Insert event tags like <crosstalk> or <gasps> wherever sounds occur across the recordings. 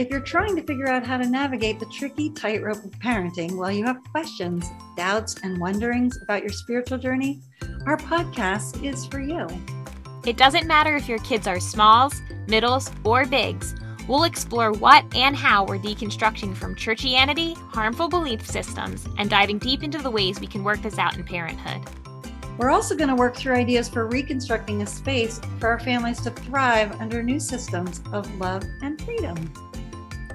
If you're trying to figure out how to navigate the tricky tightrope of parenting while you have questions, doubts, and wonderings about your spiritual journey, our podcast is for you. It doesn't matter if your kids are smalls, middles, or bigs. We'll explore what and how we're deconstructing from churchianity, harmful belief systems, and diving deep into the ways we can work this out in parenthood. We're also going to work through ideas for reconstructing a space for our families to thrive under new systems of love and freedom.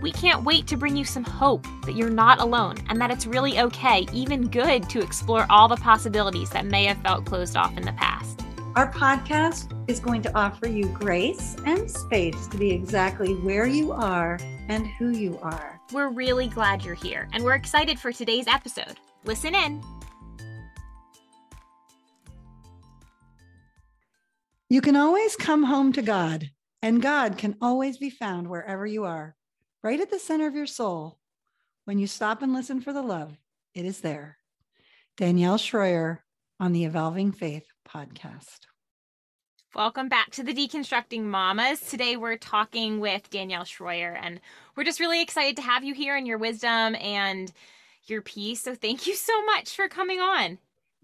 We can't wait to bring you some hope that you're not alone and that it's really okay, even good, to explore all the possibilities that may have felt closed off in the past. Our podcast is going to offer you grace and space to be exactly where you are and who you are. We're really glad you're here and we're excited for today's episode. Listen in. You can always come home to God, and God can always be found wherever you are right at the center of your soul. When you stop and listen for the love, it is there. Danielle Shroyer on the Evolving Faith podcast. Welcome back to the Deconstructing Mamas. Today we're talking with Danielle Shroyer, and we're just really excited to have you here and your wisdom and your peace. So thank you so much for coming on.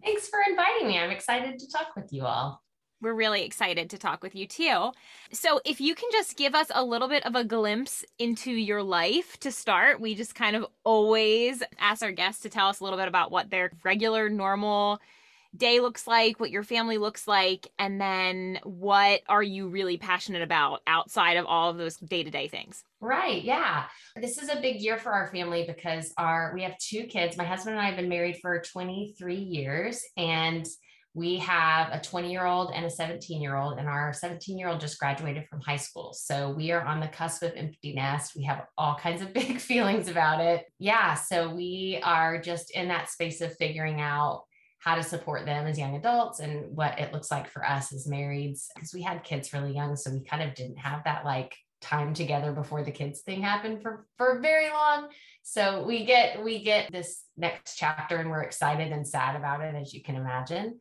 Thanks for inviting me. I'm excited to talk with you all we're really excited to talk with you too. So, if you can just give us a little bit of a glimpse into your life to start, we just kind of always ask our guests to tell us a little bit about what their regular, normal day looks like, what your family looks like, and then what are you really passionate about outside of all of those day-to-day things. Right, yeah. This is a big year for our family because our we have two kids. My husband and I have been married for 23 years and we have a 20 year old and a 17 year old, and our 17 year old just graduated from high school. So we are on the cusp of empty nest. We have all kinds of <laughs> big feelings about it. Yeah. So we are just in that space of figuring out how to support them as young adults and what it looks like for us as marrieds because we had kids really young. So we kind of didn't have that like time together before the kids thing happened for for very long. So we get we get this next chapter and we're excited and sad about it as you can imagine.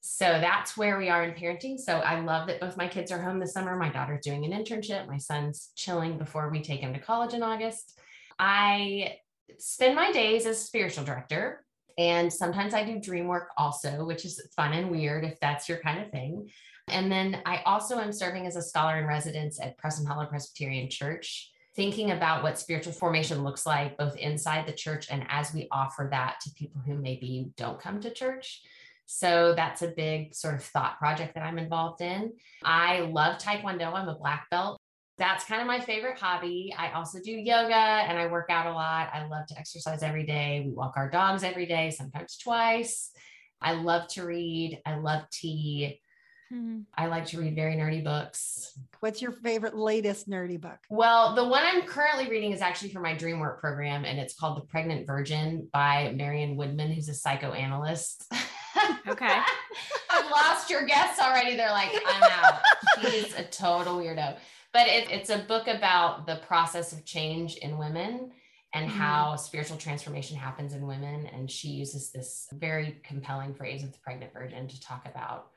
So that's where we are in parenting. So i love that both my kids are home this summer. My daughter's doing an internship. My son's chilling before we take him to college in august. I spend my days as spiritual director and sometimes i do dream work also which is fun and weird if that's your kind of thing and then I also am serving as a scholar in residence at Preston Hollow Presbyterian Church, thinking about what spiritual formation looks like both inside the church and as we offer that to people who maybe don't come to church. So that's a big sort of thought project that I'm involved in. I love Taekwondo. I'm a black belt. That's kind of my favorite hobby. I also do yoga and I work out a lot. I love to exercise every day. We walk our dogs every day, sometimes twice. I love to read. I love tea. Hmm. I like to read very nerdy books. What's your favorite latest nerdy book? Well, the one I'm currently reading is actually for my dream work program, and it's called The Pregnant Virgin by Marion Woodman, who's a psychoanalyst. <laughs> Okay. I've lost your guests already. They're like, I'm out. He's a total weirdo. But it, it's a book about the process of change in women and mm-hmm. how spiritual transformation happens in women. And she uses this very compelling phrase of the pregnant virgin to talk about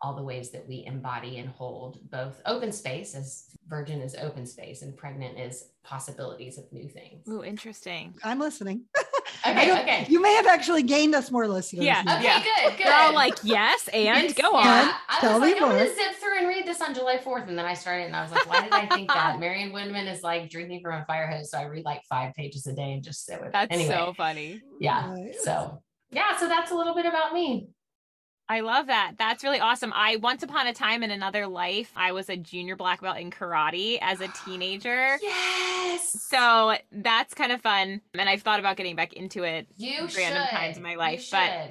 all the ways that we embody and hold both open space as virgin is open space and pregnant is possibilities of new things. Oh, interesting. I'm listening. <laughs> okay, okay. You may have actually gained us more listeners. Yeah. Okay, yeah. good, good. They're all like, yes, <laughs> and go on. Yeah. I Tell was like, I'm going to zip through and read this on July 4th. And then I started and I was like, why did I think <laughs> that? Marion Woodman is like drinking from a fire hose. So I read like five pages a day and just sit with that's it. Anyway, so funny. Yeah. So yeah, so that's a little bit about me. I love that. That's really awesome. I once upon a time in another life, I was a junior black belt in karate as a <gasps> teenager. yes. So that's kind of fun. And I've thought about getting back into it you random should. times in my life. But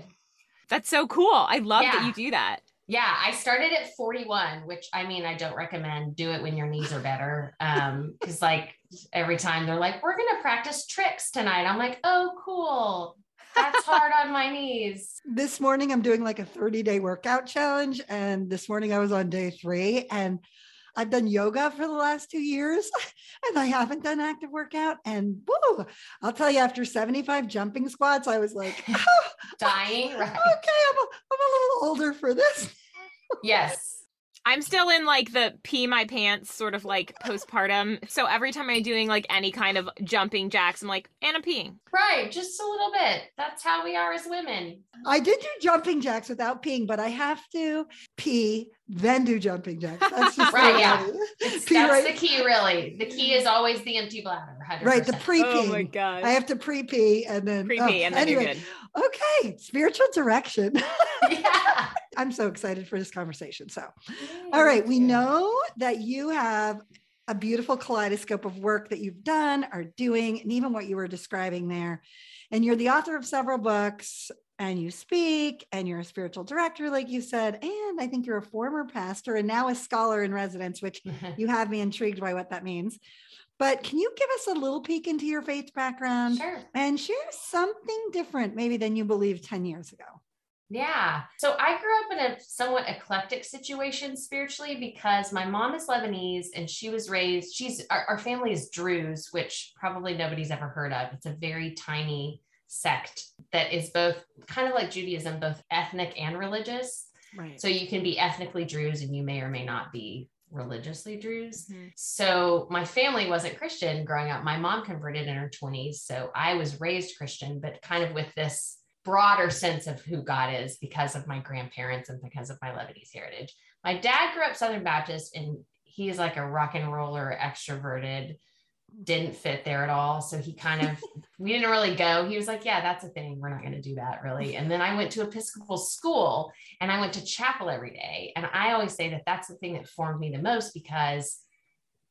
that's so cool. I love yeah. that you do that. Yeah, I started at 41, which I mean, I don't recommend do it when your knees are better. Um, because like every time they're like, we're gonna practice tricks tonight. I'm like, oh, cool that's hard on my knees. This morning, I'm doing like a 30 day workout challenge. And this morning, I was on day three. And I've done yoga for the last two years <laughs> and I haven't done active workout. And woo, I'll tell you, after 75 jumping squats, I was like, oh, <laughs> dying. <laughs> Right. Okay, I'm a, I'm a little older for this. yes. I'm still in like the pee my pants sort of like postpartum. So every time I'm doing like any kind of jumping jacks, I'm like, and I'm peeing. Right, just a little bit. That's how we are as women. I did do jumping jacks without peeing, but I have to pee, then do jumping jacks. That's just <laughs> Right, the yeah. reality. It's, Pee that's right- the key, really. The key is always the empty bladder. 100%. Right, the pre pee. Oh my god. I have to pre pee and then Pre oh, pee and then anyway. you're good. Okay, spiritual direction. <laughs> <laughs> yeah. I'm so excited for this conversation. So, all right, we know that you have a beautiful kaleidoscope of work that you've done, are doing, and even what you were describing there. And you're the author of several books, and you speak, and you're a spiritual director, like you said. And I think you're a former pastor and now a scholar in residence, which <laughs> you have me intrigued by what that means. But can you give us a little peek into your faith background Sure. and share something different, maybe than you believed 10 years ago? Yeah. So I grew up in a somewhat eclectic situation spiritually because my mom is Lebanese and she was raised, she's our, our family is Druze, which probably nobody's ever heard of. It's a very tiny sect that is both kind of like Judaism, both ethnic and religious. Right. So you can be ethnically Druze and you may or may not be religiously Druze. Mhm. So my family wasn't Christian growing up. My mom converted in her 20s. So I was raised Christian, but kind of with this broader sense of who God is because of my grandparents and because of my Lebanese heritage. My dad grew up Southern Baptist and he's like a rock and roller, extroverted, didn't fit there at all. So he kind of, <laughs> we didn't really go. He was like, Yeah, that's a thing. We're not going to do that really. And then I went to Episcopal school and I went to chapel every day. And I always say that that's the thing that formed me the most because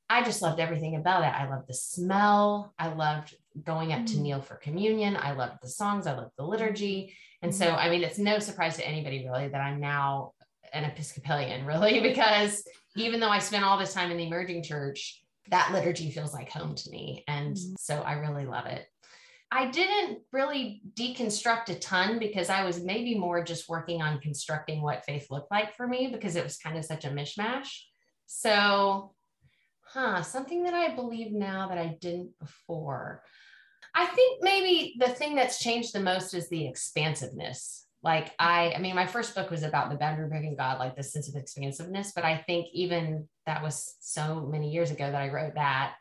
I just loved everything about it. I loved the smell. I loved going up to Mm. kneel for communion. I loved the songs. I loved the liturgy. And so, I mean, it's no surprise to anybody really that I'm now an Episcopalian, <laughs> really, because even though I spent all this time in the emerging church, that liturgy feels like home to me. And Mhm. so I really love it. I didn't really deconstruct a ton because I was maybe more just working on constructing what faith looked like for me because it was kind of such a mishmash. So, huh, something that I believe now that I didn't before. I think maybe the thing that's changed the most is the expansiveness. Like I, I mean, my first book was about the boundary breaking God, like the sense of expansiveness. But I think even that was so many years ago that I wrote that.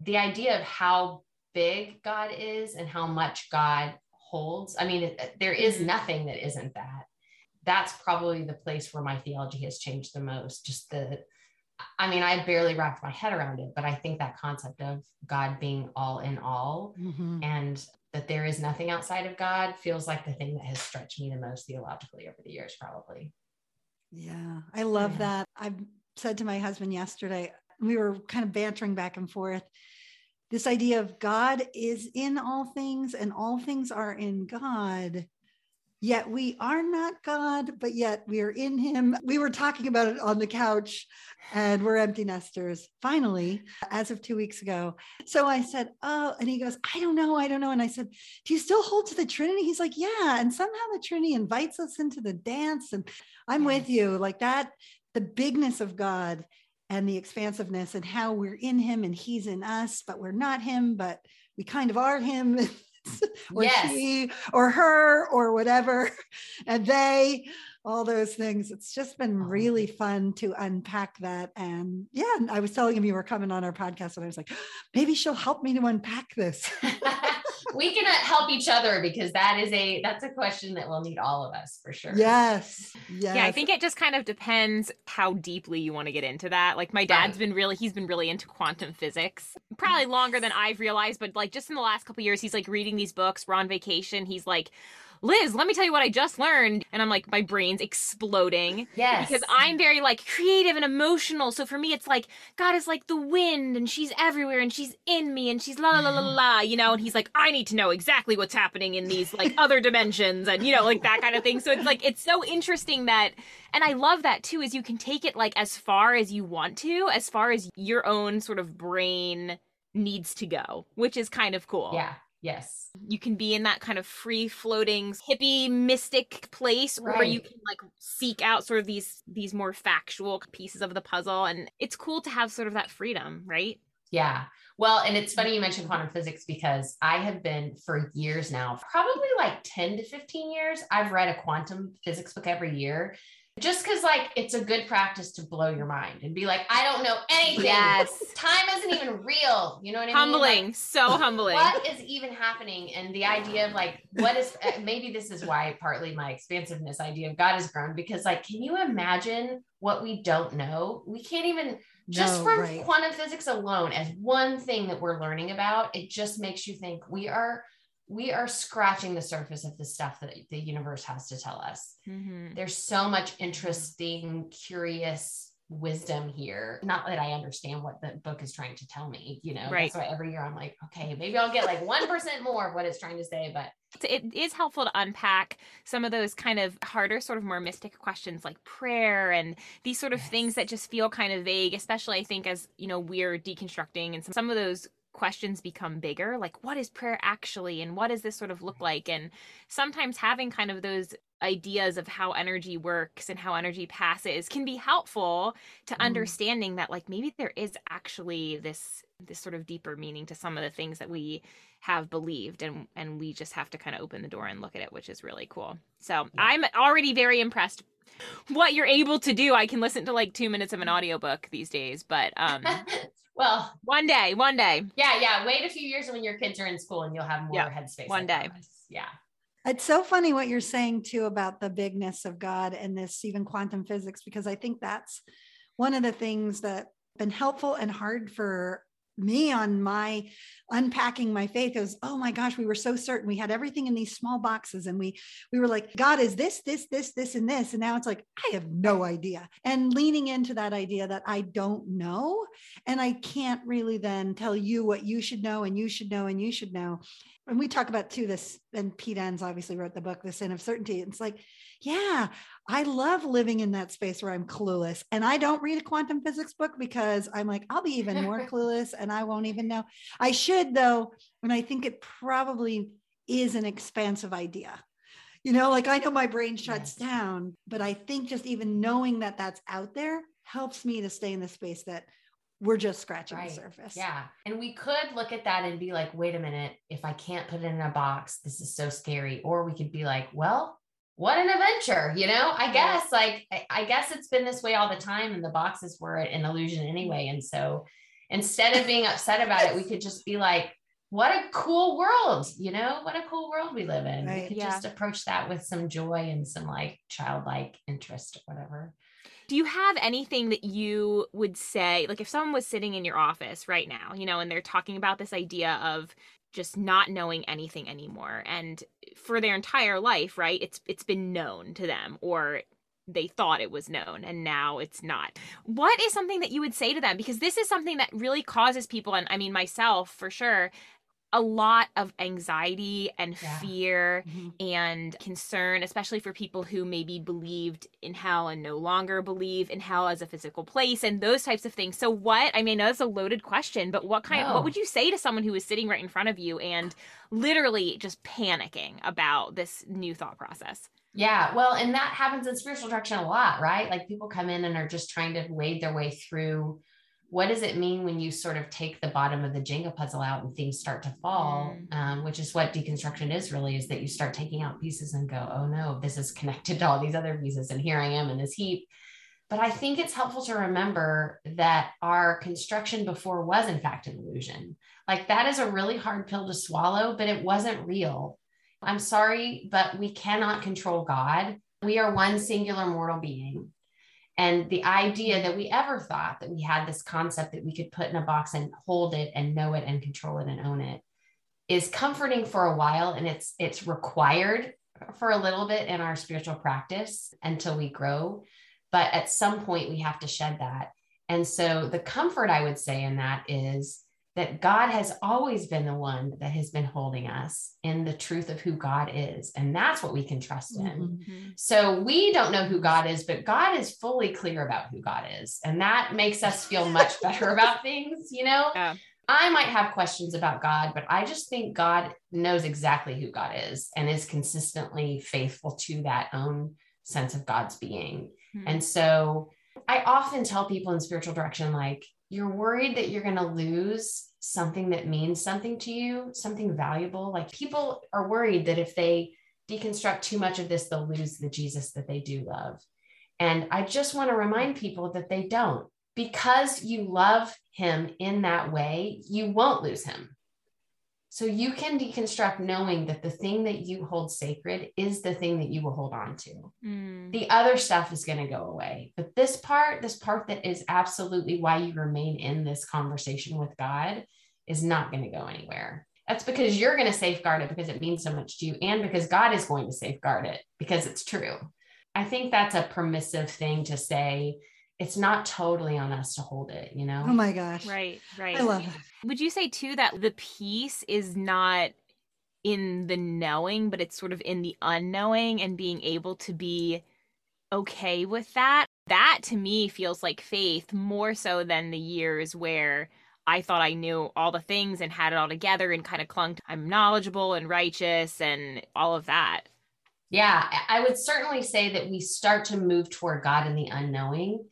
The idea of how big God is and how much God holds. I mean, it, there is mm-hmm. nothing that isn't that. That's probably the place where my theology has changed the most. Just the, I mean, I barely wrapped my head around it, but I think that concept of God being all in all Mhm. and that there is nothing outside of God feels like the thing that has stretched me the most theologically over the years, probably. Yeah, I love Yeah. that. I said to my husband yesterday, we were kind of bantering back and forth. This idea of God is in all things and all things are in God. Yet we are not God, but yet we are in Him. We were talking about it on the couch and we're empty nesters finally, as of two weeks ago. So I said, Oh, and he goes, I don't know. I don't know. And I said, Do you still hold to the Trinity? He's like, Yeah. And somehow the Trinity invites us into the dance. And I'm with you. Like that, the bigness of God and the expansiveness and how we're in him and he's in us, but we're not him, but we kind of are him. <laughs> <laughs> or Yes. she or her or whatever <laughs> and they all those things it's just been Uh-huh. really fun to unpack that and yeah and i was telling him you were coming on our podcast and i was like maybe she'll help me to unpack this <laughs> we can uh, help each other because that is a that's a question that will need all of us for sure. yes yes Yeah, I think it just kind of depends how deeply you want to get into that. Like my dad's Right. been really he's been really into quantum physics. Probably longer than I've realized, but like just in the last couple years he's like reading these books, we're on vacation, he's like Liz, let me tell you what I just learned. And I'm like, my brain's exploding. Yes. Because I'm very like creative and emotional. So for me, it's like God is like the wind and she's everywhere and she's in me and she's la la la la la, you know. And he's like, I need to know exactly what's happening in these like <laughs> other dimensions and you know, like that kind of thing. So it's like it's so interesting that, and I love that too, is you can take it like as far as you want to, as far as your own sort of brain needs to go, which is kind of cool yeah. Yes. you can be in that kind of free floating hippie mystic place where you can like seek out sort of these these more factual pieces of the puzzle and it's cool to have sort of that freedom right Yeah. Well, and it's funny you mentioned quantum physics because I have been for years now, probably like 10 to 15 years, I've read a quantum physics book every year. Just because like it's a good practice to blow your mind and be like, I don't know anything. Yes. Time isn't even real. You know what I humbling, mean? Like, so humbling. what is even happening? And the idea of like, what is uh, maybe this is why partly my expansiveness idea of God has grown because like, can you imagine what we don't know? We can't even just No, from right. quantum physics alone as one thing that we're learning about, it just makes you think we are we are scratching the surface of the stuff that the universe has to tell us Mhm. there's so much interesting, curious wisdom here. Not that I understand what the book is trying to tell me, you know. Right. That's why every year I'm like, okay, maybe I'll get like 1% more of what it's trying to say, but it is helpful to unpack some of those kind of harder, sort of more mystic questions like prayer and these sort of things that just feel kind of vague, especially I think as, you know, we're deconstructing and some, some of those questions become bigger like what is prayer actually and what does this sort of look like and sometimes having kind of those ideas of how energy works and how energy passes can be helpful to Mhm. understanding that like maybe there is actually this this sort of deeper meaning to some of the things that we have believed and and we just have to kind of open the door and look at it which is really cool so Yeah. i'm already very impressed what you're able to do i can listen to like two minutes of an audiobook these days but um <laughs> well, one day one day yeah, yeah. Wait a few years when your kids are in school and you'll have more Yeah, headspace. one day. Yeah. It's so funny what you're saying too about the bigness of God and this even quantum physics, because I think that's one of the things that been helpful and hard for me on my unpacking my faith is oh my gosh we were so certain. We had everything in these small boxes and we we were like god is this this this this and this? And now it's like i have no idea. And leaning into that idea that i don't know. And i can't really then tell you what you should know and you should know and you should know. And we talk about too this and pete enns obviously wrote the book the sin of certainty. It's like yeah i love living in that space where i'm clueless. And i don't read a quantum physics book because i'm like i'll be even more <laughs> clueless and i won't even know i should though and i think it probably is an expansive idea you know like i know my brain shuts Yes. down but i think just even knowing that that's out there helps me to stay in the space that we're just scratching Right. the surface Yeah. And we could look at that and be like, wait a minute, if I can't put it in a box, this is so scary. Or we could be like, well, what an adventure, you know? I guess like I- I guess it's been this way all the time and the boxes were an illusion anyway. And so instead of being upset about it, we could just be like, what a cool world, you know, what a cool world we live in. Right. We could Yeah. just approach that with some joy and some like childlike interest or whatever. Do you have anything that you would say, like if someone was sitting in your office right now, you know, and they're talking about this idea of just not knowing anything anymore and for their entire life, right? It's it's been known to them or they thought it was known and now it's not. What is something that you would say to them because this is something that really causes people and I mean myself for sure a lot of anxiety and Yeah. fear Mhm. and concern, especially for people who maybe believed in hell and no longer believe in hell as a physical place and those types of things. So, what I mean, that's a loaded question, but what kind, No. what would you say to someone who is sitting right in front of you and literally just panicking about this new thought process? Yeah, well, and that happens in spiritual direction a lot, right? Like people come in and are just trying to wade their way through what does it mean when you sort of take the bottom of the Jenga puzzle out and things start to fall, um, which is what deconstruction is really, is that you start taking out pieces and go, oh no, this is connected to all these other pieces, and here I am in this heap. But I think it's helpful to remember that our construction before was, in fact, an illusion. Like that is a really hard pill to swallow, but it wasn't real. I'm sorry, but we cannot control God. We are one singular mortal being. And the idea that we ever thought that we had this concept that we could put in a box and hold it and know it and control it and own it is comforting for a while and it's it's required for a little bit in our spiritual practice until we grow but at some point we have to shed that and so the comfort i would say in that is that God has always been the one that has been holding us in the truth of who God is. And that's what we can trust in. Mhm. So we don't know who God is, but God is fully clear about who God is. And that makes us feel much <laughs> better about things, you know? Yeah. I might have questions about God, but I just think God knows exactly who God is and is consistently faithful to that own sense of God's being. Mhm. And so I often tell people in spiritual direction, like, you're worried that you're going to lose something that means something to you, something valuable. Like, people are worried that if they deconstruct too much of this, they'll lose the Jesus that they do love. And I just want to remind people that they don't. Because you love him in that way, you won't lose him. So you can deconstruct knowing that the thing that you hold sacred is the thing that you will hold on to. Mm. The other stuff is going to go away. But this part, this part that is absolutely why you remain in this conversation with God, is not going to go anywhere. That's because you're going to safeguard it because it means so much to you and because God is going to safeguard it because it's true. I think that's a permissive thing to say. It's not totally on us to hold it, you know? Oh my gosh. Right, right. I love it. Would you say too that the peace is not in the knowing, but it's sort of in the unknowing and being able to be okay with that? That to me feels like faith more so than the years where I thought I knew all the things and had it all together and kind of clung to I'm knowledgeable and righteous and all of that. Yeah, I would certainly say that we start to move toward God in the unknowing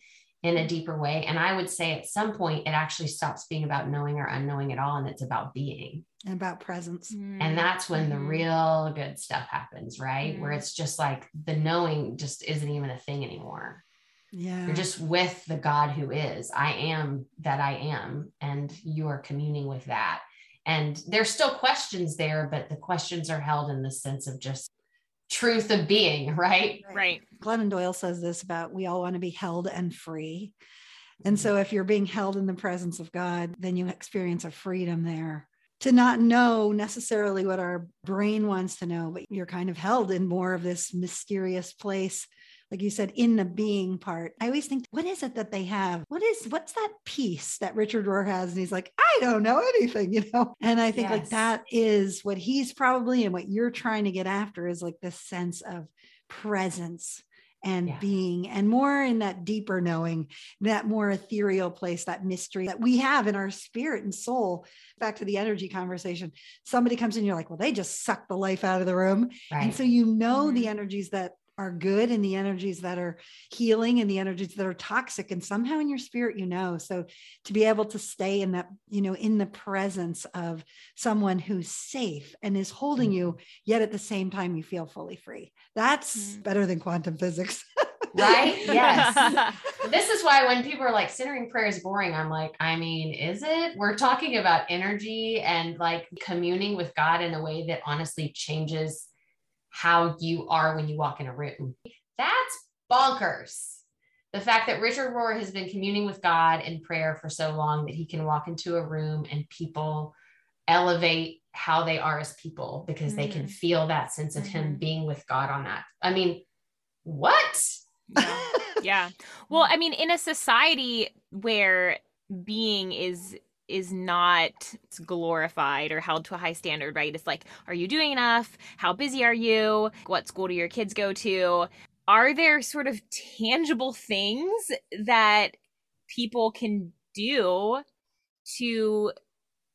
in a deeper way. And I would say at some point, it actually stops being about knowing or unknowing at all. And it's about being and about presence. Mm-hmm. And that's when the mm-hmm. real good stuff happens, right? Mm-hmm. Where it's just like the knowing just isn't even a thing anymore. Yeah. You're just with the God who is. I am that I am. And you are communing with that. And there's still questions there, but the questions are held in the sense of just truth of being, right? Right. Glennon Doyle says this about we all want to be held and free. And mm-hmm. so if you're being held in the presence of God, then you experience a freedom there to not know necessarily what our brain wants to know, but you're kind of held in more of this mysterious place like you said, in the being part. I always think, what is it that they have? What is, what's that peace that Richard Rohr has? And he's like, I don't know anything, <laughs> you know? And I think yes. like that is what he's probably, and what you're trying to get after is like this sense of presence and yeah. being and more in that deeper knowing that more ethereal place that mystery that we have in our spirit and soul back to the energy conversation somebody comes in you're like well they just suck the life out of the room right. and so you know mm-hmm. the energies that are good and the energies that are healing and the energies that are toxic and somehow in your spirit you know. So to be able to stay in that you know in the presence of someone who's safe and is holding mm-hmm. you yet at the same time you feel fully free. That's mm-hmm. better than quantum physics. <laughs> Right? Yes. <laughs> This is why when people are like centering prayer is boring i'm like i mean is it? We're talking about energy and like communing with god in a way that honestly changes how you are when you walk in a room. That's bonkers. The fact that Richard Rohr has been communing with God in prayer for so long that he can walk into a room and people elevate how they are as people because mm-hmm. they can mm-hmm. feel that sense of mm-hmm. him being with God on that. I mean, what? Yeah. <laughs> yeah. Well, I mean, in a society where being is is not glorified or held to a high standard, right? It's like, are you doing enough? How busy are you? What school do your kids go to? Are there sort of tangible things that people can do to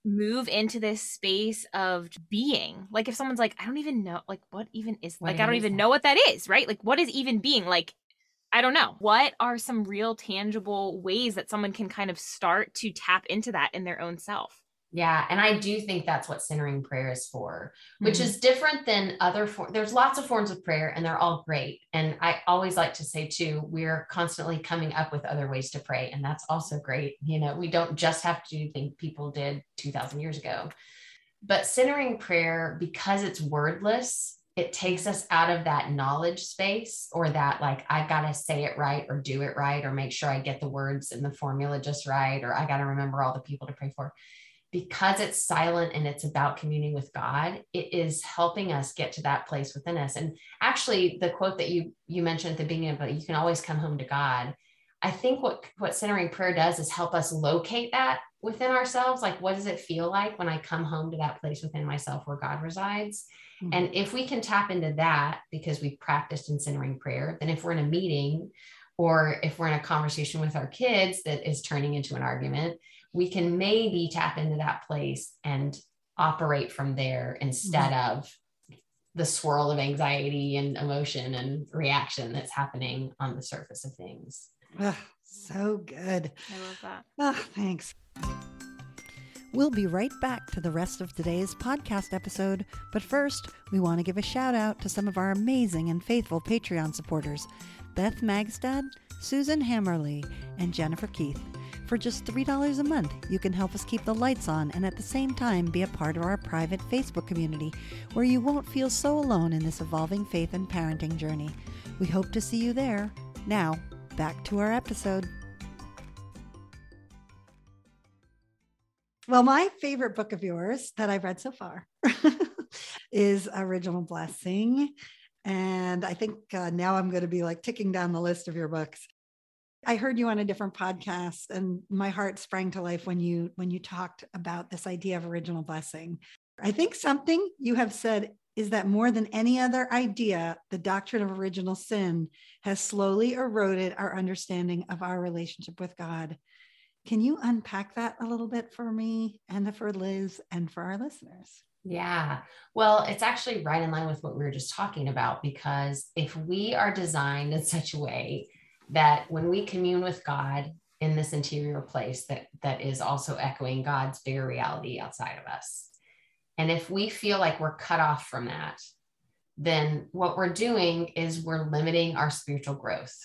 move into this space of being? Like, if someone's like, I don't even know, like, what even is, what like, I don't even that? know what that is, right? Like, what is even being? Like, I don't know. What are some real tangible ways that someone can kind of start to tap into that in their own self? Yeah, and I do think that's what centering prayer is for, which mm-hmm. is different than other forms. There's lots of forms of prayer and they're all great. And I always like to say too, we're constantly coming up with other ways to pray and that's also great. You know, we don't just have to do things people did 2000 years ago. But centering prayer because it's wordless it takes us out of that knowledge space or that like i got to say it right or do it right or make sure i get the words and the formula just right or i got to remember all the people to pray for. Because it's silent and it's about communing with god it is helping us get to that place within us. And actually the quote that you you mentioned at the beginning but you can always come home to god i think what what centering prayer does is help us locate that within ourselves like what does it feel like when i come home to that place within myself where god resides Mm-hmm. And if we can tap into that because we've practiced in centering prayer, then if we're in a meeting or if we're in a conversation with our kids that is turning into an argument, we can maybe tap into that place and operate from there instead mm-hmm. of the swirl of anxiety and emotion and reaction that's happening on the surface of things. Oh, so good. I love that. Oh, thanks. We'll be right back to the rest of today's podcast episode, but first, we want to give a shout out to some of our amazing and faithful Patreon supporters. Beth Magstad, Susan Hammerly, and Jennifer Keith. For just $3 a month, you can help us keep the lights on and at the same time be a part of our private Facebook community where you won't feel so alone in this evolving faith and parenting journey. We hope to see you there. Now, back to our episode. Well, my favorite book of yours that I've read so far <laughs> is Original Blessing. And I think uh, now I'm going to be like ticking down the list of your books. I heard you on a different podcast and my heart sprang to life when you when you talked about this idea of original blessing. I think something you have said is that more than any other idea, the doctrine of original sin has slowly eroded our understanding of our relationship with God. Can you unpack that a little bit for me and for Liz and for our listeners? Yeah. Well, it's actually right in line with what we were just talking about because if we are designed in such a way that when we commune with God in this interior place that that is also echoing God's bigger reality outside of us. And if we feel like we're cut off from that, then what we're doing is we're limiting our spiritual growth.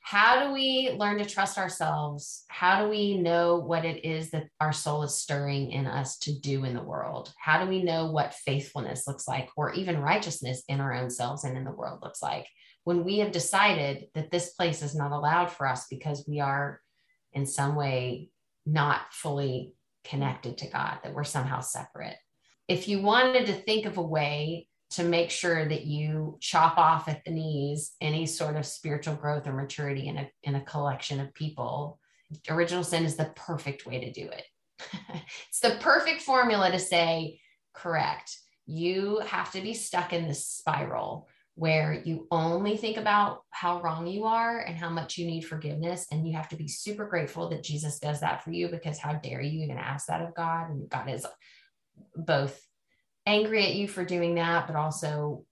How do we learn to trust ourselves? How do we know what it is that our soul is stirring in us to do in the world? How do we know what faithfulness looks like or even righteousness in our own selves and in the world looks like? when we have decided that this place is not allowed for us because we are in some way not fully connected to God, that we're somehow separate. If you wanted to think of a way to make sure that you chop off at the knees any sort of spiritual growth or maturity in a, in a collection of people, original sin is the perfect way to do it. <laughs> it's the perfect formula to say, correct. You have to be stuck in this spiral where you only think about how wrong you are and how much you need forgiveness. And you have to be super grateful that Jesus does that for you because how dare you even ask that of God? And God is both angry at you for doing that, but also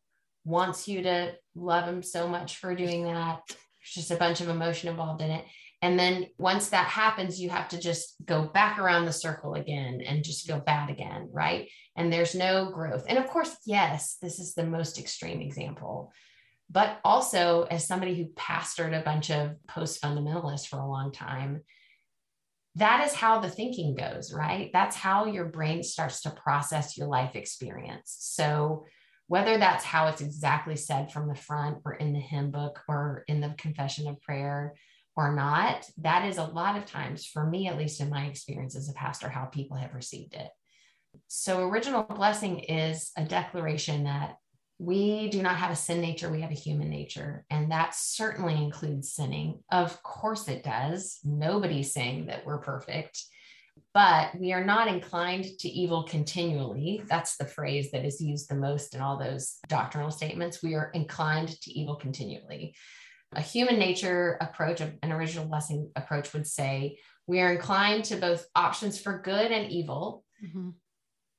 wants you to love him so much for doing that. There's just a bunch of emotion involved in it. And then once that happens, you have to just go back around the circle again and just feel bad again, right? And there's no growth. And of course, yes, this is the most extreme example. But also, as somebody who pastored a bunch of post fundamentalists for a long time, that is how the thinking goes, right? That's how your brain starts to process your life experience. So, whether that's how it's exactly said from the front or in the hymn book or in the confession of prayer, or not, that is a lot of times, for me, at least in my experience as a pastor, how people have received it. So, original blessing is a declaration that we do not have a sin nature, we have a human nature. And that certainly includes sinning. Of course, it does. Nobody's saying that we're perfect, but we are not inclined to evil continually. That's the phrase that is used the most in all those doctrinal statements. We are inclined to evil continually. A human nature approach, an original blessing approach would say we are inclined to both options for good and evil. Mm-hmm.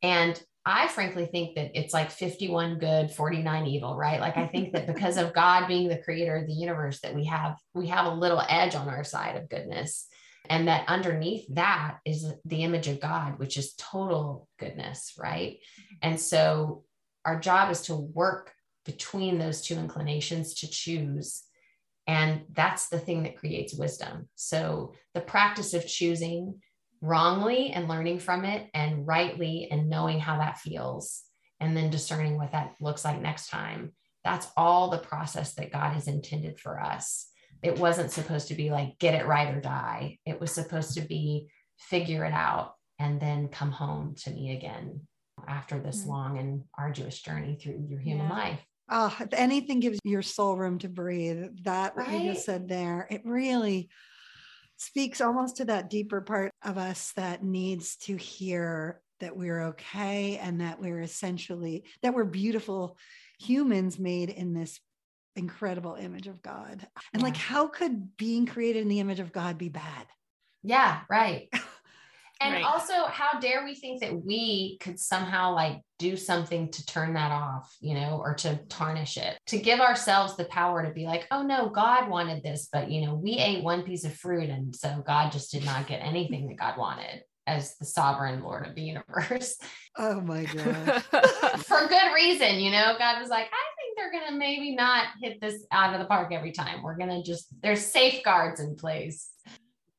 And I frankly think that it's like 51 good, 49 evil, right? Like I think that because of God being the creator of the universe, that we have we have a little edge on our side of goodness. And that underneath that is the image of God, which is total goodness, right? And so our job is to work between those two inclinations to choose and that's the thing that creates wisdom. So the practice of choosing wrongly and learning from it and rightly and knowing how that feels and then discerning what that looks like next time. That's all the process that God has intended for us. It wasn't supposed to be like get it right or die. It was supposed to be figure it out and then come home to me again after this mm-hmm. long and arduous journey through your human yeah. life. Oh, if anything gives your soul room to breathe, that right? what you just said there, it really speaks almost to that deeper part of us that needs to hear that we're okay and that we're essentially that we're beautiful humans made in this incredible image of God. And yeah. like how could being created in the image of God be bad? Yeah, right. <laughs> And right. also, how dare we think that we could somehow like do something to turn that off, you know, or to tarnish it, to give ourselves the power to be like, oh no, God wanted this, but you know, we ate one piece of fruit and so God just did not get anything that God wanted as the sovereign Lord of the universe. Oh my God. <laughs> For good reason, you know, God was like, I think they're going to maybe not hit this out of the park every time. We're going to just, there's safeguards in place.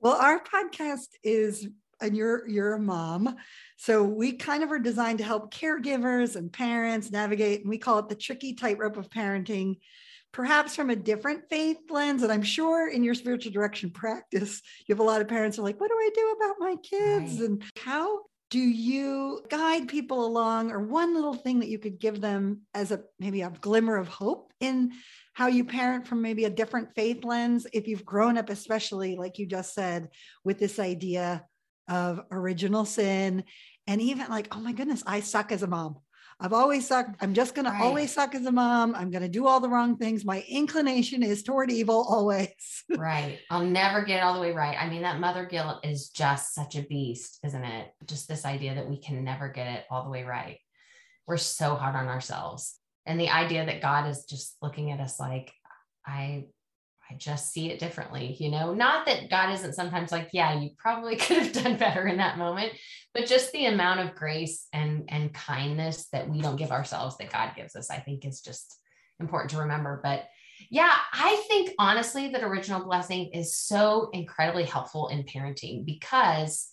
Well, our podcast is, and you're you're a mom, so we kind of are designed to help caregivers and parents navigate, and we call it the tricky tightrope of parenting, perhaps from a different faith lens. And I'm sure in your spiritual direction practice, you have a lot of parents who are like, "What do I do about my kids?" Right. And how do you guide people along or one little thing that you could give them as a maybe a glimmer of hope in how you parent from maybe a different faith lens if you've grown up especially like you just said with this idea of original sin and even like oh my goodness i suck as a mom I've always sucked. I'm just going right. to always suck as a mom. I'm going to do all the wrong things. My inclination is toward evil <laughs> always. right. I'll never get all the way right. I mean, that mother guilt is just such a beast, isn't it? Just this idea that we can never get it all the way right. We're so hard on ourselves. And the idea that God is just looking at us like, I I just see it differently, you know, not that God isn't sometimes like, yeah, you probably <laughs> could have done better in that moment, but just the amount of grace and and kindness that we don't give ourselves that God gives us, I think is just important to remember. But yeah, I think honestly that original blessing is so incredibly helpful in parenting because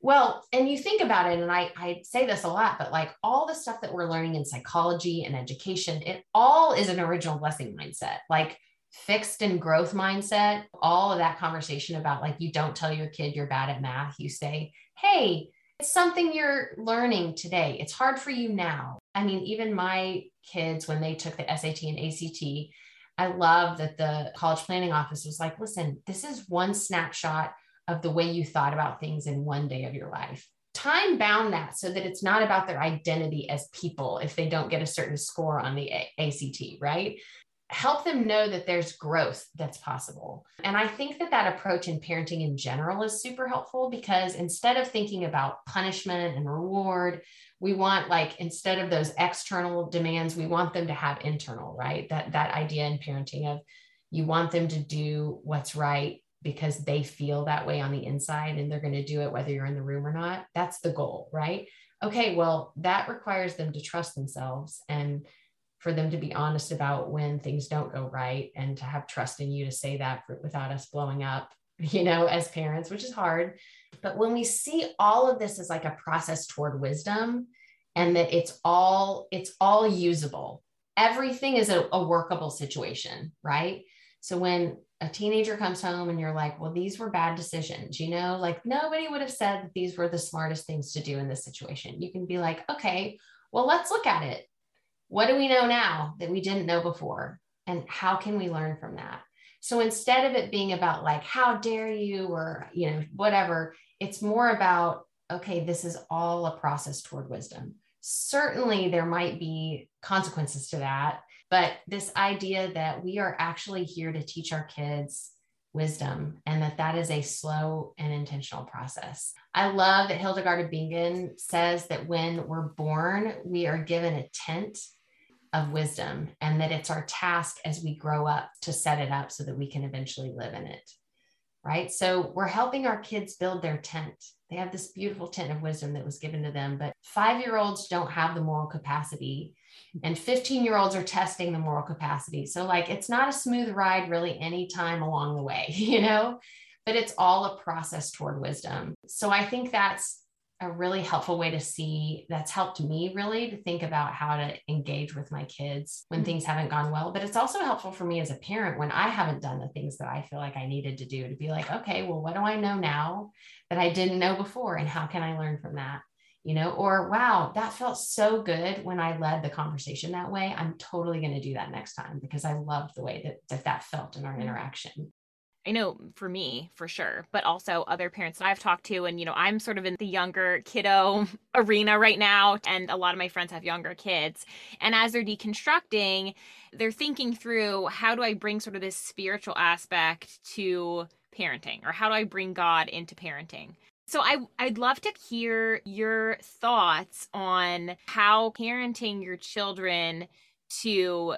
well, and you think about it, and I, I say this a lot, but like all the stuff that we're learning in psychology and education, it all is an original blessing mindset. Like fixed and growth mindset, all of that conversation about like you don't tell your kid you're bad at math, you say, hey, it's something you're learning today. It's hard for you now. I mean, even my kids, when they took the SAT and ACT, I love that the college planning office was like, listen, this is one snapshot of the way you thought about things in one day of your life. Time bound that so that it's not about their identity as people if they don't get a certain score on the ACT, right? Help them know that there's growth that's possible. And I think that that approach in parenting in general is super helpful because instead of thinking about punishment and reward, we want like instead of those external demands, we want them to have internal, right? That that idea in parenting of you want them to do what's right because they feel that way on the inside and they're going to do it whether you're in the room or not. That's the goal, right? Okay, well, that requires them to trust themselves and for them to be honest about when things don't go right and to have trust in you to say that for, without us blowing up, <laughs> you know, as parents, which is hard. But when we see all of this as like a process toward wisdom and that it's all it's all usable. Everything is a, a workable situation, right? So when a teenager comes home and you're like, well, these were bad decisions, you know, like nobody would have said that these were the smartest things to do in this situation. You can be like, okay, well, let's look at it what do we know now that we didn't know before? And how can we learn from that? So instead of it being about like, how dare you, or, you know, whatever, it's more about, okay, this is all a process toward wisdom. Certainly there might be consequences to that, but this idea that we are actually here to teach our kids wisdom and that that is a slow and intentional process. I love that Hildegard of Bingen says that when we're born, we are given a tent of wisdom and that it's our task as we grow up to set it up so that we can eventually live in it. Right. So we're helping our kids build their tent. They have this beautiful tent of wisdom that was given to them, but five year olds don't have the moral capacity and 15 year olds are testing the moral capacity. So, like, it's not a smooth ride really any time along the way, <laughs> you know, but it's all a process toward wisdom. So, I think that's a really helpful way to see that's helped me really to think about how to engage with my kids when mm-hmm. things haven't gone well. But it's also helpful for me as a parent when I haven't done the things that I feel like I needed to do to be like, okay, well, what do I know now that I didn't know before? And how can I learn from that? You know, or wow, that felt so good when I led the conversation that way. I'm totally going to do that next time because I loved the way that, that that felt in our mm-hmm. interaction. I know for me, for sure, but also other parents that I've talked to. And, you know, I'm sort of in the younger kiddo <laughs> arena right now, and a lot of my friends have younger kids. And as they're deconstructing, they're thinking through how do I bring sort of this spiritual aspect to parenting, or how do I bring God into parenting? So I I'd love to hear your thoughts on how parenting your children to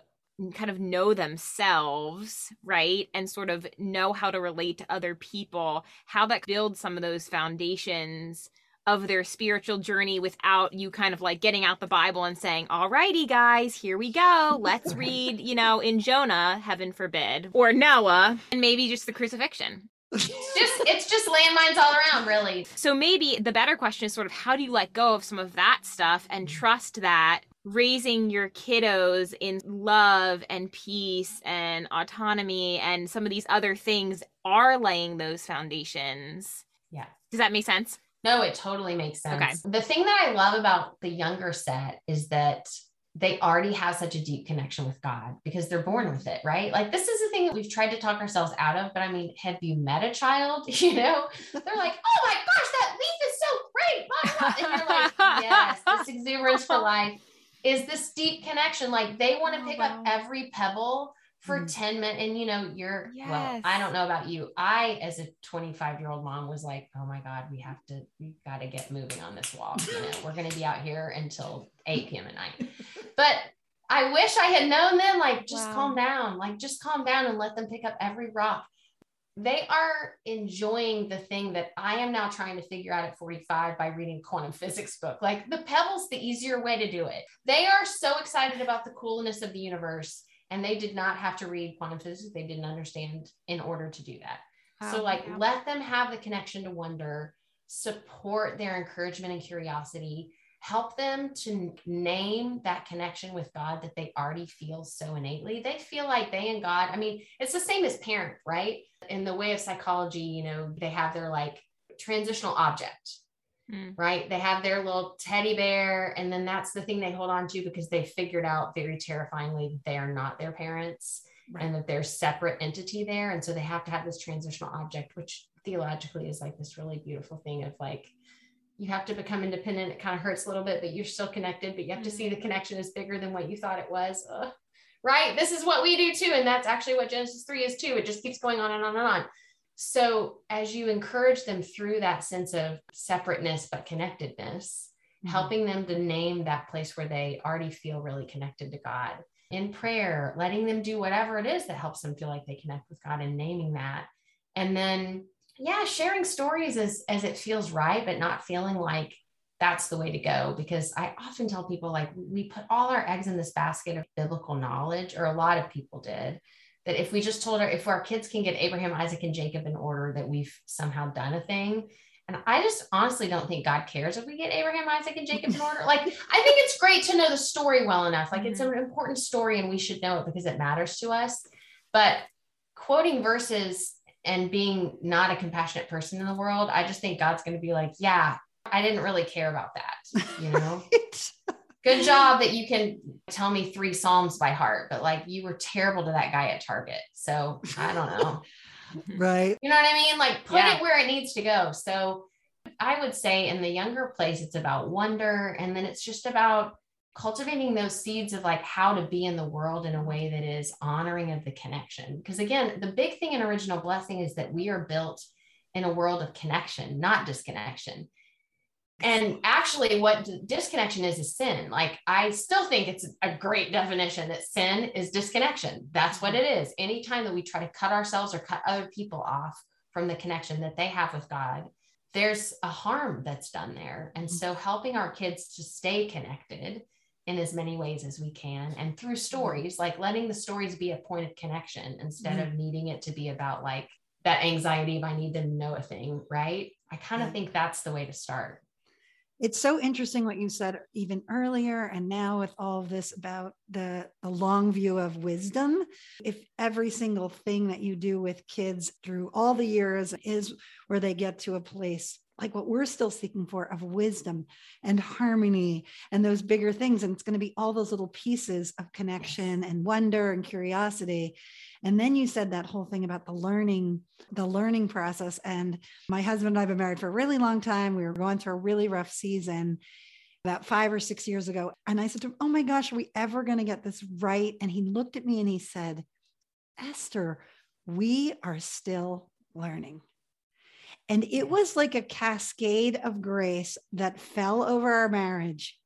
kind of know themselves, right? And sort of know how to relate to other people, how that builds some of those foundations of their spiritual journey without you kind of like getting out the Bible and saying, "All righty, guys, here we go. Let's read, you know, in Jonah, heaven forbid, or Noah, and maybe just the crucifixion." just it's just landmines all around really so maybe the better question is sort of how do you let go of some of that stuff and trust that raising your kiddos in love and peace and autonomy and some of these other things are laying those foundations yeah does that make sense no it totally makes sense okay. the thing that i love about the younger set is that they already have such a deep connection with God because they're born with it, right? Like this is the thing that we've tried to talk ourselves out of. But I mean, have you met a child? <laughs> You know, they're like, oh my gosh, that leaf is so great. And you're like, <laughs> yes, this exuberance for life is this deep connection. Like they want to oh, pick wow. up every pebble for mm. 10 minutes. And you know, you're yes. well, I don't know about you. I, as a 25 year old mom, was like, oh my God, we have to, we've got to get moving on this walk. You know, we're gonna be out here until 8 p.m. at night. But I wish I had known then, like, just wow. calm down, like just calm down and let them pick up every rock. They are enjoying the thing that I am now trying to figure out at 45 by reading quantum physics book. Like the pebble's the easier way to do it. They are so excited about the coolness of the universe and they did not have to read quantum physics they didn't understand in order to do that oh, so like yeah. let them have the connection to wonder support their encouragement and curiosity help them to name that connection with god that they already feel so innately they feel like they and god i mean it's the same as parent right in the way of psychology you know they have their like transitional object Mm. Right. They have their little teddy bear, and then that's the thing they hold on to because they figured out very terrifyingly they are not their parents right. and that they're separate entity there. And so they have to have this transitional object, which theologically is like this really beautiful thing of like, you have to become independent. It kind of hurts a little bit, but you're still connected, but you have to see the mm. connection is bigger than what you thought it was. Ugh. Right. This is what we do too. And that's actually what Genesis 3 is too. It just keeps going on and on and on. So, as you encourage them through that sense of separateness but connectedness, mm-hmm. helping them to name that place where they already feel really connected to God in prayer, letting them do whatever it is that helps them feel like they connect with God and naming that. And then, yeah, sharing stories as, as it feels right, but not feeling like that's the way to go. Because I often tell people, like, we put all our eggs in this basket of biblical knowledge, or a lot of people did that if we just told our if our kids can get Abraham, Isaac, and Jacob in order, that we've somehow done a thing. And I just honestly don't think God cares if we get Abraham, Isaac, and Jacob in order. Like, <laughs> I think it's great to know the story well enough. Like, it's an mm-hmm. important story and we should know it because it matters to us. But quoting verses and being not a compassionate person in the world, I just think God's going to be like, yeah, I didn't really care about that, you know? <laughs> right. good job that you can tell me three Psalms by heart, but like you were terrible to that guy at Target. So I don't know. <laughs> right. You know what I mean? Like put yeah. it where it needs to go. So I would say in the younger place, it's about wonder. And then it's just about cultivating those seeds of like how to be in the world in a way that is honoring of the connection. Because again, the big thing in original blessing is that we are built in a world of connection, not disconnection. And actually what disconnection is is sin. Like i still think it's a great definition that sin is disconnection. That's what it is. Anytime that we try to cut ourselves or cut other people off from the connection that they have with god there's a harm that's done there. And mm-hmm. so helping our kids to stay connected in as many ways as we can and through stories like letting the stories be a point of connection instead mm-hmm. of needing it to be about like that anxiety of i need them to know a thing right? I kind of think that's the way to start. It's so interesting what you said even earlier and now with all of this about the, the long view of wisdom if every single thing that you do with kids through all the years is where they get to a place like what we're still seeking for of wisdom and harmony and those bigger things and it's going to be all those little pieces of connection and wonder and curiosity and then you said that whole thing about the learning, the learning process. And my husband and I have been married for a really long time. We were going through a really rough season about five or six years ago. And I said to him, Oh my gosh, are we ever going to get this right? And he looked at me and he said, Esther, we are still learning. And it was like a cascade of grace that fell over our marriage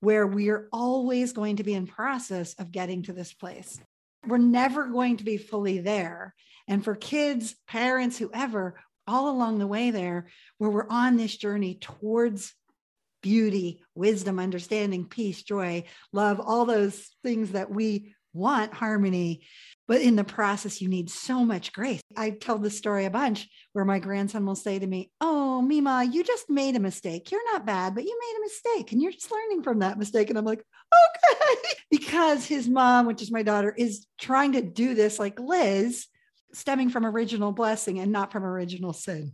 where we're always going to be in process of getting to this place we're never going to be fully there. And for kids, parents, whoever, all along the way there where we're on this journey towards beauty, wisdom, understanding, peace, joy, love, all those things that we want harmony. But in the process, you need so much grace. I tell this story a bunch where my grandson will say to me, Oh, Mima, you just made a mistake. You're not bad, but you made a mistake and you're just learning from that mistake. And I'm like, Okay. <laughs> because his mom, which is my daughter, is trying to do this like Liz, stemming from original blessing and not from original sin.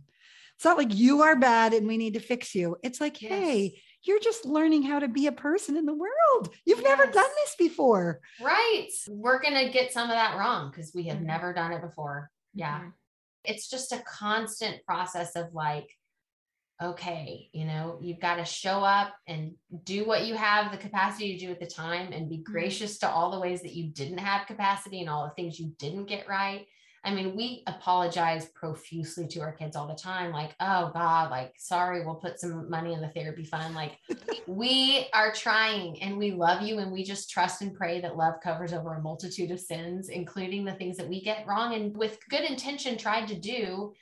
It's not like you are bad and we need to fix you. It's like, yes. hey, you're just learning how to be a person in the world. You've yes. never done this before. Right. We're going to get some of that wrong because we have mm-hmm. never done it before. Yeah. Mm-hmm. It's just a constant process of like, okay, you know, you've got to show up and do what you have the capacity to do at the time and be mm-hmm. gracious to all the ways that you didn't have capacity and all the things you didn't get right I mean, we apologize profusely to our kids all the time, like, oh God, like, sorry, we'll put some money in the therapy fund. Like, <laughs> we are trying and we love you. And we just trust and pray that love covers over a multitude of sins, including the things that we get wrong and with good intention tried to do.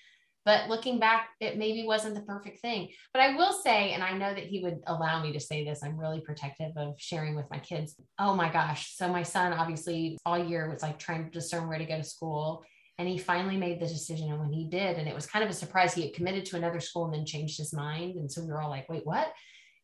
But looking back, it maybe wasn't the perfect thing. But I will say, and I know that he would allow me to say this, I'm really protective of sharing with my kids. Oh my gosh. So my son, obviously, all year was like trying to discern where to go to school and he finally made the decision. And when he did, and it was kind of a surprise, he had committed to another school and then changed his mind. And so we were all like, wait, what?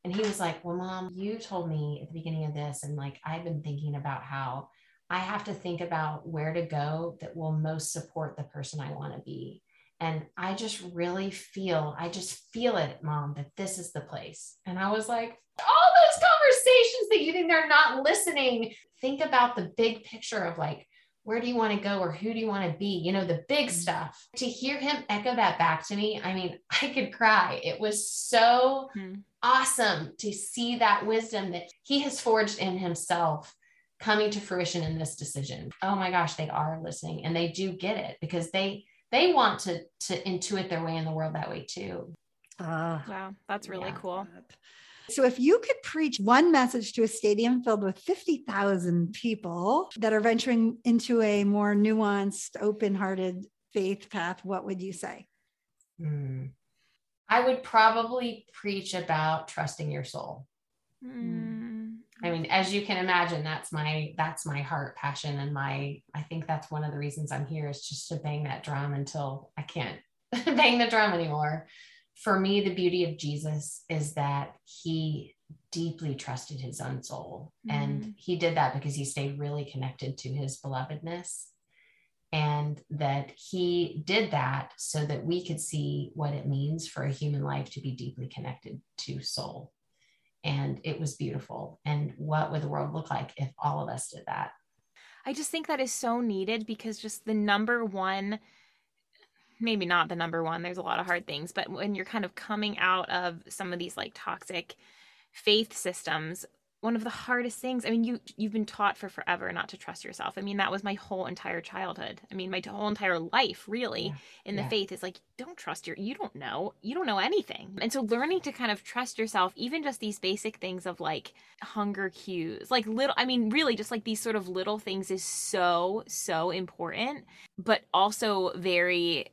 And he was like, well, mom, you told me at the beginning of this. And like, I've been thinking about how I have to think about where to go that will most support the person I want to be. And I just really feel, I just feel it, mom, that this is the place. And I was like, all those conversations that you think they're not listening, think about the big picture of like, where do you want to go or who do you want to be? You know, the big mm-hmm. stuff. To hear him echo that back to me, I mean, <laughs> I could cry. It was so mm-hmm. awesome to see that wisdom that he has forged in himself coming to fruition in this decision. Oh my gosh, they are listening and they do get it because they they want to to intuit their way in the world that way too. Uh, wow, that's really yeah. cool. So, if you could preach one message to a stadium filled with 50,000 people that are venturing into a more nuanced, open hearted faith path, what would you say? Hmm. I would probably preach about trusting your soul. Mm. I mean, as you can imagine, that's my that's my heart passion and my I think that's one of the reasons I'm here is just to bang that drum until I can't <laughs> bang the drum anymore for me, the beauty of Jesus is that he deeply trusted his own soul. Mm-hmm. And he did that because he stayed really connected to his belovedness. And that he did that so that we could see what it means for a human life to be deeply connected to soul. And it was beautiful. And what would the world look like if all of us did that? I just think that is so needed because just the number one maybe not the number one there's a lot of hard things but when you're kind of coming out of some of these like toxic faith systems one of the hardest things i mean you you've been taught for forever not to trust yourself i mean that was my whole entire childhood i mean my whole entire life really yeah. in the yeah. faith is like don't trust your you don't know you don't know anything and so learning to kind of trust yourself even just these basic things of like hunger cues like little i mean really just like these sort of little things is so so important but also very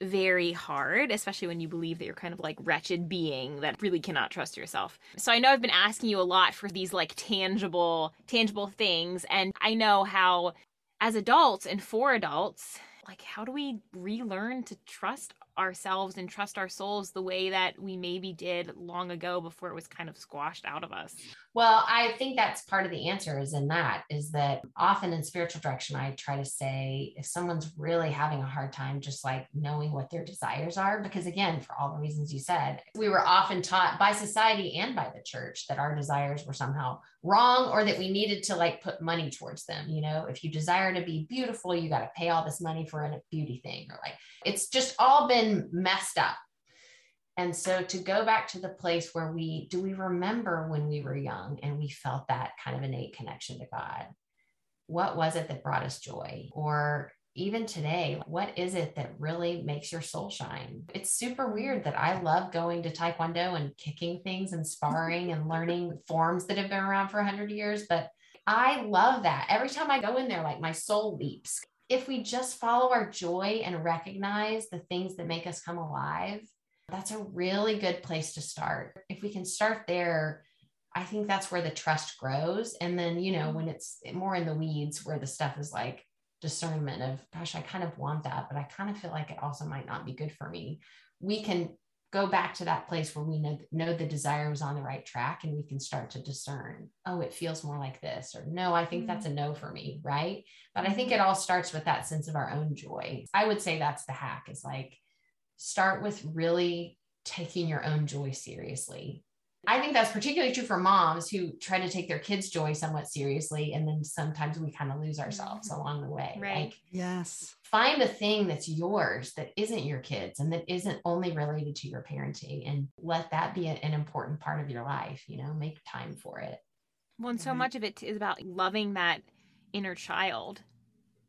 very hard, especially when you believe that you're kind of like wretched being that really cannot trust yourself. So I know I've been asking you a lot for these like tangible, tangible things. And I know how as adults and for adults, like how do we relearn to trust ourselves and trust our souls the way that we maybe did long ago before it was kind of squashed out of us well i think that's part of the answer is in that is that often in spiritual direction i try to say if someone's really having a hard time just like knowing what their desires are because again for all the reasons you said we were often taught by society and by the church that our desires were somehow wrong or that we needed to like put money towards them you know if you desire to be beautiful you got to pay all this money for a beauty thing or like it's just all been messed up. And so to go back to the place where we do we remember when we were young and we felt that kind of innate connection to God? What was it that brought us joy? Or even today, what is it that really makes your soul shine? It's super weird that I love going to Taekwondo and kicking things and sparring and learning <laughs> forms that have been around for 100 years. But I love that. Every time I go in there, like my soul leaps if we just follow our joy and recognize the things that make us come alive, that's a really good place to start. If we can start there, I think that's where the trust grows. And then, you know, when it's more in the weeds where the stuff is like discernment of, gosh, I kind of want that, but I kind of feel like it also might not be good for me. We can go back to that place where we know, know the desire was on the right track and we can start to discern, oh, it feels more like this, or no, I think that's a no for me. Right. But I think mm-hmm. it all starts with that sense of our own joy. I would say that's the hack is like start with really taking your own joy seriously I think that's particularly true for moms who try to take their kids' joy somewhat seriously. And then sometimes we kind of lose ourselves mm-hmm. along the way. Right. Like, yes. Find a thing that's yours that isn't your kids and that isn't only related to your parenting and let that be an important part of your life. You know, make time for it. Well, and so much of it is about loving that inner child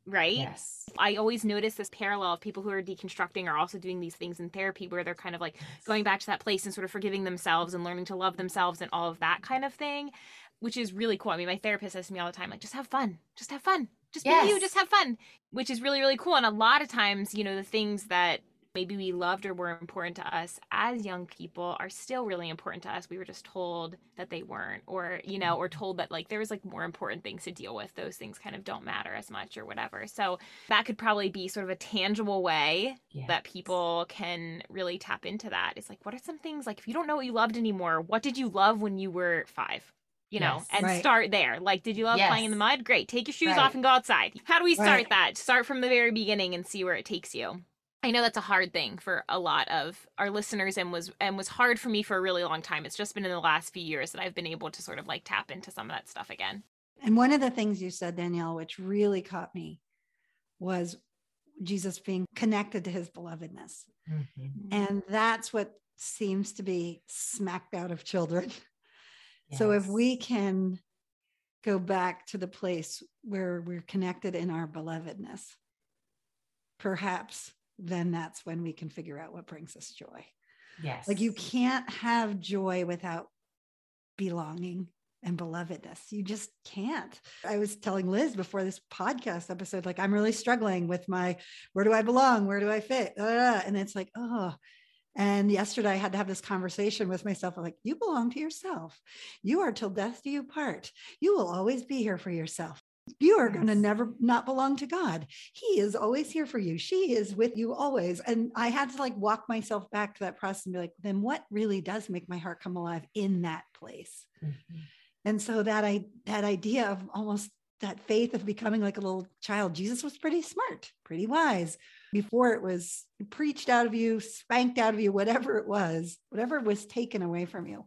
right? Yes. I always notice this parallel of people who are deconstructing are also doing these things in therapy where they're kind of like yes. going back to that place and sort of forgiving themselves and learning to love themselves and all of that kind of thing, which is really cool. I mean, my therapist says to me all the time, like, just have fun, just have fun, just yes. be you, just have fun, which is really, really cool. And a lot of times, you know, the things that maybe we loved or were important to us as young people are still really important to us. We were just told that they weren't, or, you know, or mm-hmm. told that like there was like more important things to deal with. Those things kind of don't matter as much or whatever. So that could probably be sort of a tangible way yes. that people can really tap into that. It's like, what are some things like if you don't know what you loved anymore, what did you love when you were five? you know, yes, and right. start there. Like, did you love yes. playing in the mud? Great. Take your shoes right. off and go outside. How do we start right. that? Start from the very beginning and see where it takes you. I know that's a hard thing for a lot of our listeners and was and was hard for me for a really long time. It's just been in the last few years that I've been able to sort of like tap into some of that stuff again. And one of the things you said, Danielle, which really caught me was Jesus being connected to his belovedness. Mm-hmm. And that's what seems to be smacked out of children. Yes. <laughs> So if we can go back to the place where we're connected in our belovedness, perhaps then that's when we can figure out what brings us joy. Yes. Like you can't have joy without belonging and belovedness. You just can't. I was telling Liz before this podcast episode, like, I'm really struggling with my where do I belong? Where do I fit? Uh, and it's like, oh. And yesterday I had to have this conversation with myself. I'm like, you belong to yourself. You are till death do you part. You will always be here for yourself you are yes. going to never not belong to God. He is always here for you. She is with you always. And I had to like walk myself back to that process and be like, then what really does make my heart come alive in that place? Mm-hmm. And so that I that idea of almost that faith of becoming like a little child, Jesus was pretty smart, pretty wise. Before it was preached out of you, spanked out of you, whatever it was, whatever was taken away from you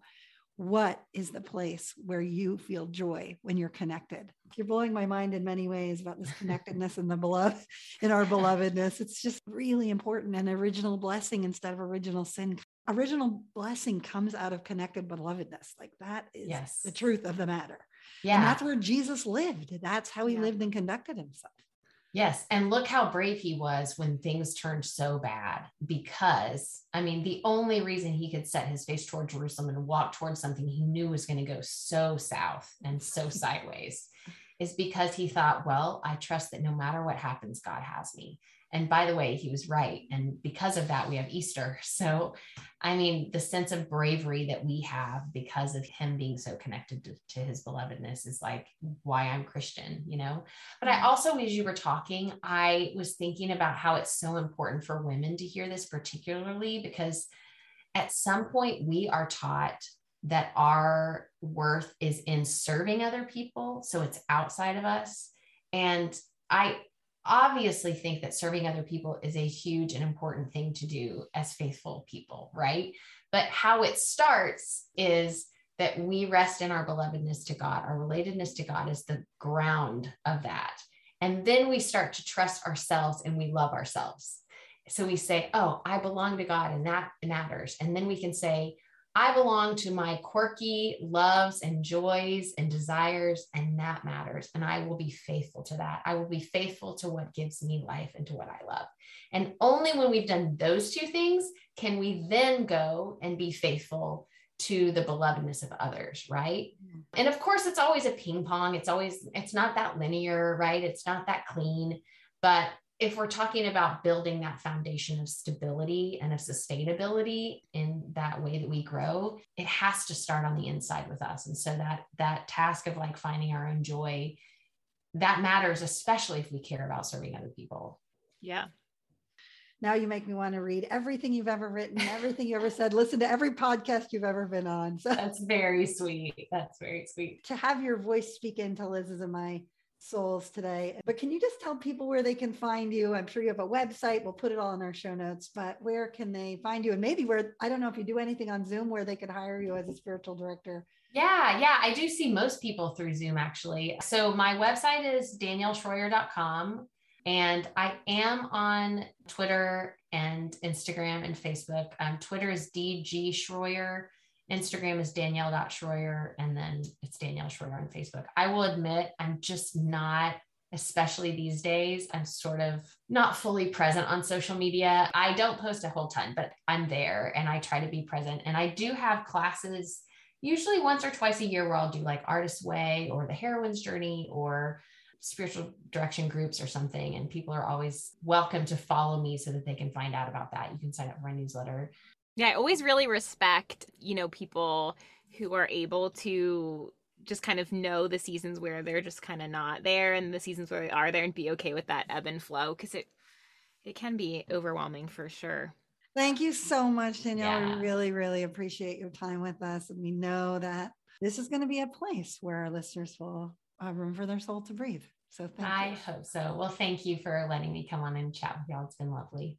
what is the place where you feel joy when you're connected? You're blowing my mind in many ways about this <laughs> connectedness and the beloved in our belovedness. It's just really important and original blessing instead of original sin. Original blessing comes out of connected belovedness. Like that is yes. the truth of the matter. Yeah. and that's where jesus lived. That's how he yeah. lived and conducted himself Yes. And look how brave he was when things turned so bad. Because, I mean, the only reason he could set his face toward Jerusalem and walk towards something he knew was going to go so south and so <laughs> sideways is because he thought, well, I trust that no matter what happens, God has me. And by the way, he was right. And because of that, we have Easter. <laughs> So, I mean, the sense of bravery that we have because of him being so connected to, to, his belovedness is like why I'm Christian, you know? But I also, as you were talking, I was thinking about how it's so important for women to hear this, particularly because at some point we are taught that our worth is in serving other people. So it's outside of us. And I obviously think that serving other people is a huge and important thing to do as faithful people, right? But how it starts is that we rest in our belovedness to God. Our relatedness to God is the ground of that. And then we start to trust ourselves and we love ourselves. So we say, Oh, I belong to God and that matters. And then we can say, I belong to my quirky loves and joys and desires, and that matters. And I will be faithful to that. I will be faithful to what gives me life and to what I love. And only when we've done those two things can we then go and be faithful to the belovedness of others, right? Mm-hmm. And of course, it's always a ping pong. It's always, it's not that linear, right? It's not that clean. But if we're talking about building that foundation of stability and of sustainability in that way that we grow it has to start on the inside with us. And so that that task of like finding our own joy that matters especially if we care about serving other people. Yeah. Now you make me want to read everything you've ever written everything you ever said listen to every podcast you've ever been on so. That's very sweet. That's very sweet. To have your voice speak into liz's and my souls today. But can you just tell people where they can find you? I'm sure you have a website. We'll put it all in our show notes, but where can they find you? And maybe where, I don't know if you do anything on Zoom where they could hire you as a spiritual director. Yeah, yeah, I do see most people through Zoom actually. So my website is danielleshroyer.com and I am on Twitter and Instagram and Facebook. Um, Twitter is DG Shroyer Instagram is Danielle.Shroyer, and then it's Danielle Shroyer on Facebook. I will admit, I'm just not, especially these days, I'm sort of not fully present on social media. I don't post a whole ton, but I'm there and I try to be present. And I do have classes usually once or twice a year where I'll do like Artist's Way or the Heroine's Journey or spiritual direction groups or something. And people are always welcome to follow me so that they can find out about that. You can sign up for my newsletter. Yeah, I always really respect, you know, people who are able to just kind of know the seasons where they're just kind of not there and the seasons where they are there and be okay with that ebb and flow because it it can be overwhelming for sure. Thank you so much, Danielle. Yeah. We really, really appreciate your time with us. And we know that this is going to be a place where our listeners will have room for their soul to breathe. So thank I you. hope so. Well, thank you for letting me come on and chat with y'all. It's been lovely.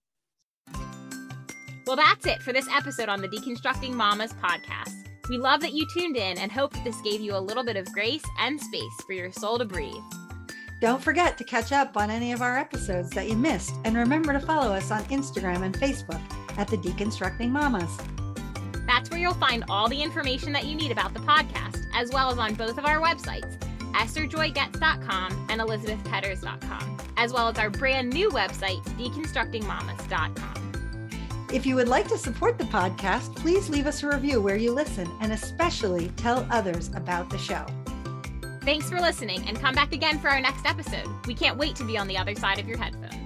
Well, that's it for this episode on the Deconstructing Mamas podcast. We love that you tuned in and hope that this gave you a little bit of grace and space for your soul to breathe. Don't forget to catch up on any of our episodes that you missed, and remember to follow us on Instagram and Facebook at the Deconstructing Mamas. That's where you'll find all the information that you need about the podcast, as well as on both of our websites, estherjoygoetz.com and elizabethpetters.com, as well as our brand new website, deconstructingmamas.com. If you would like to support the podcast, please leave us a review where you listen and especially tell others about the show. Thanks for listening and come back again for our next episode. We can't wait to be on the other side of your headphones.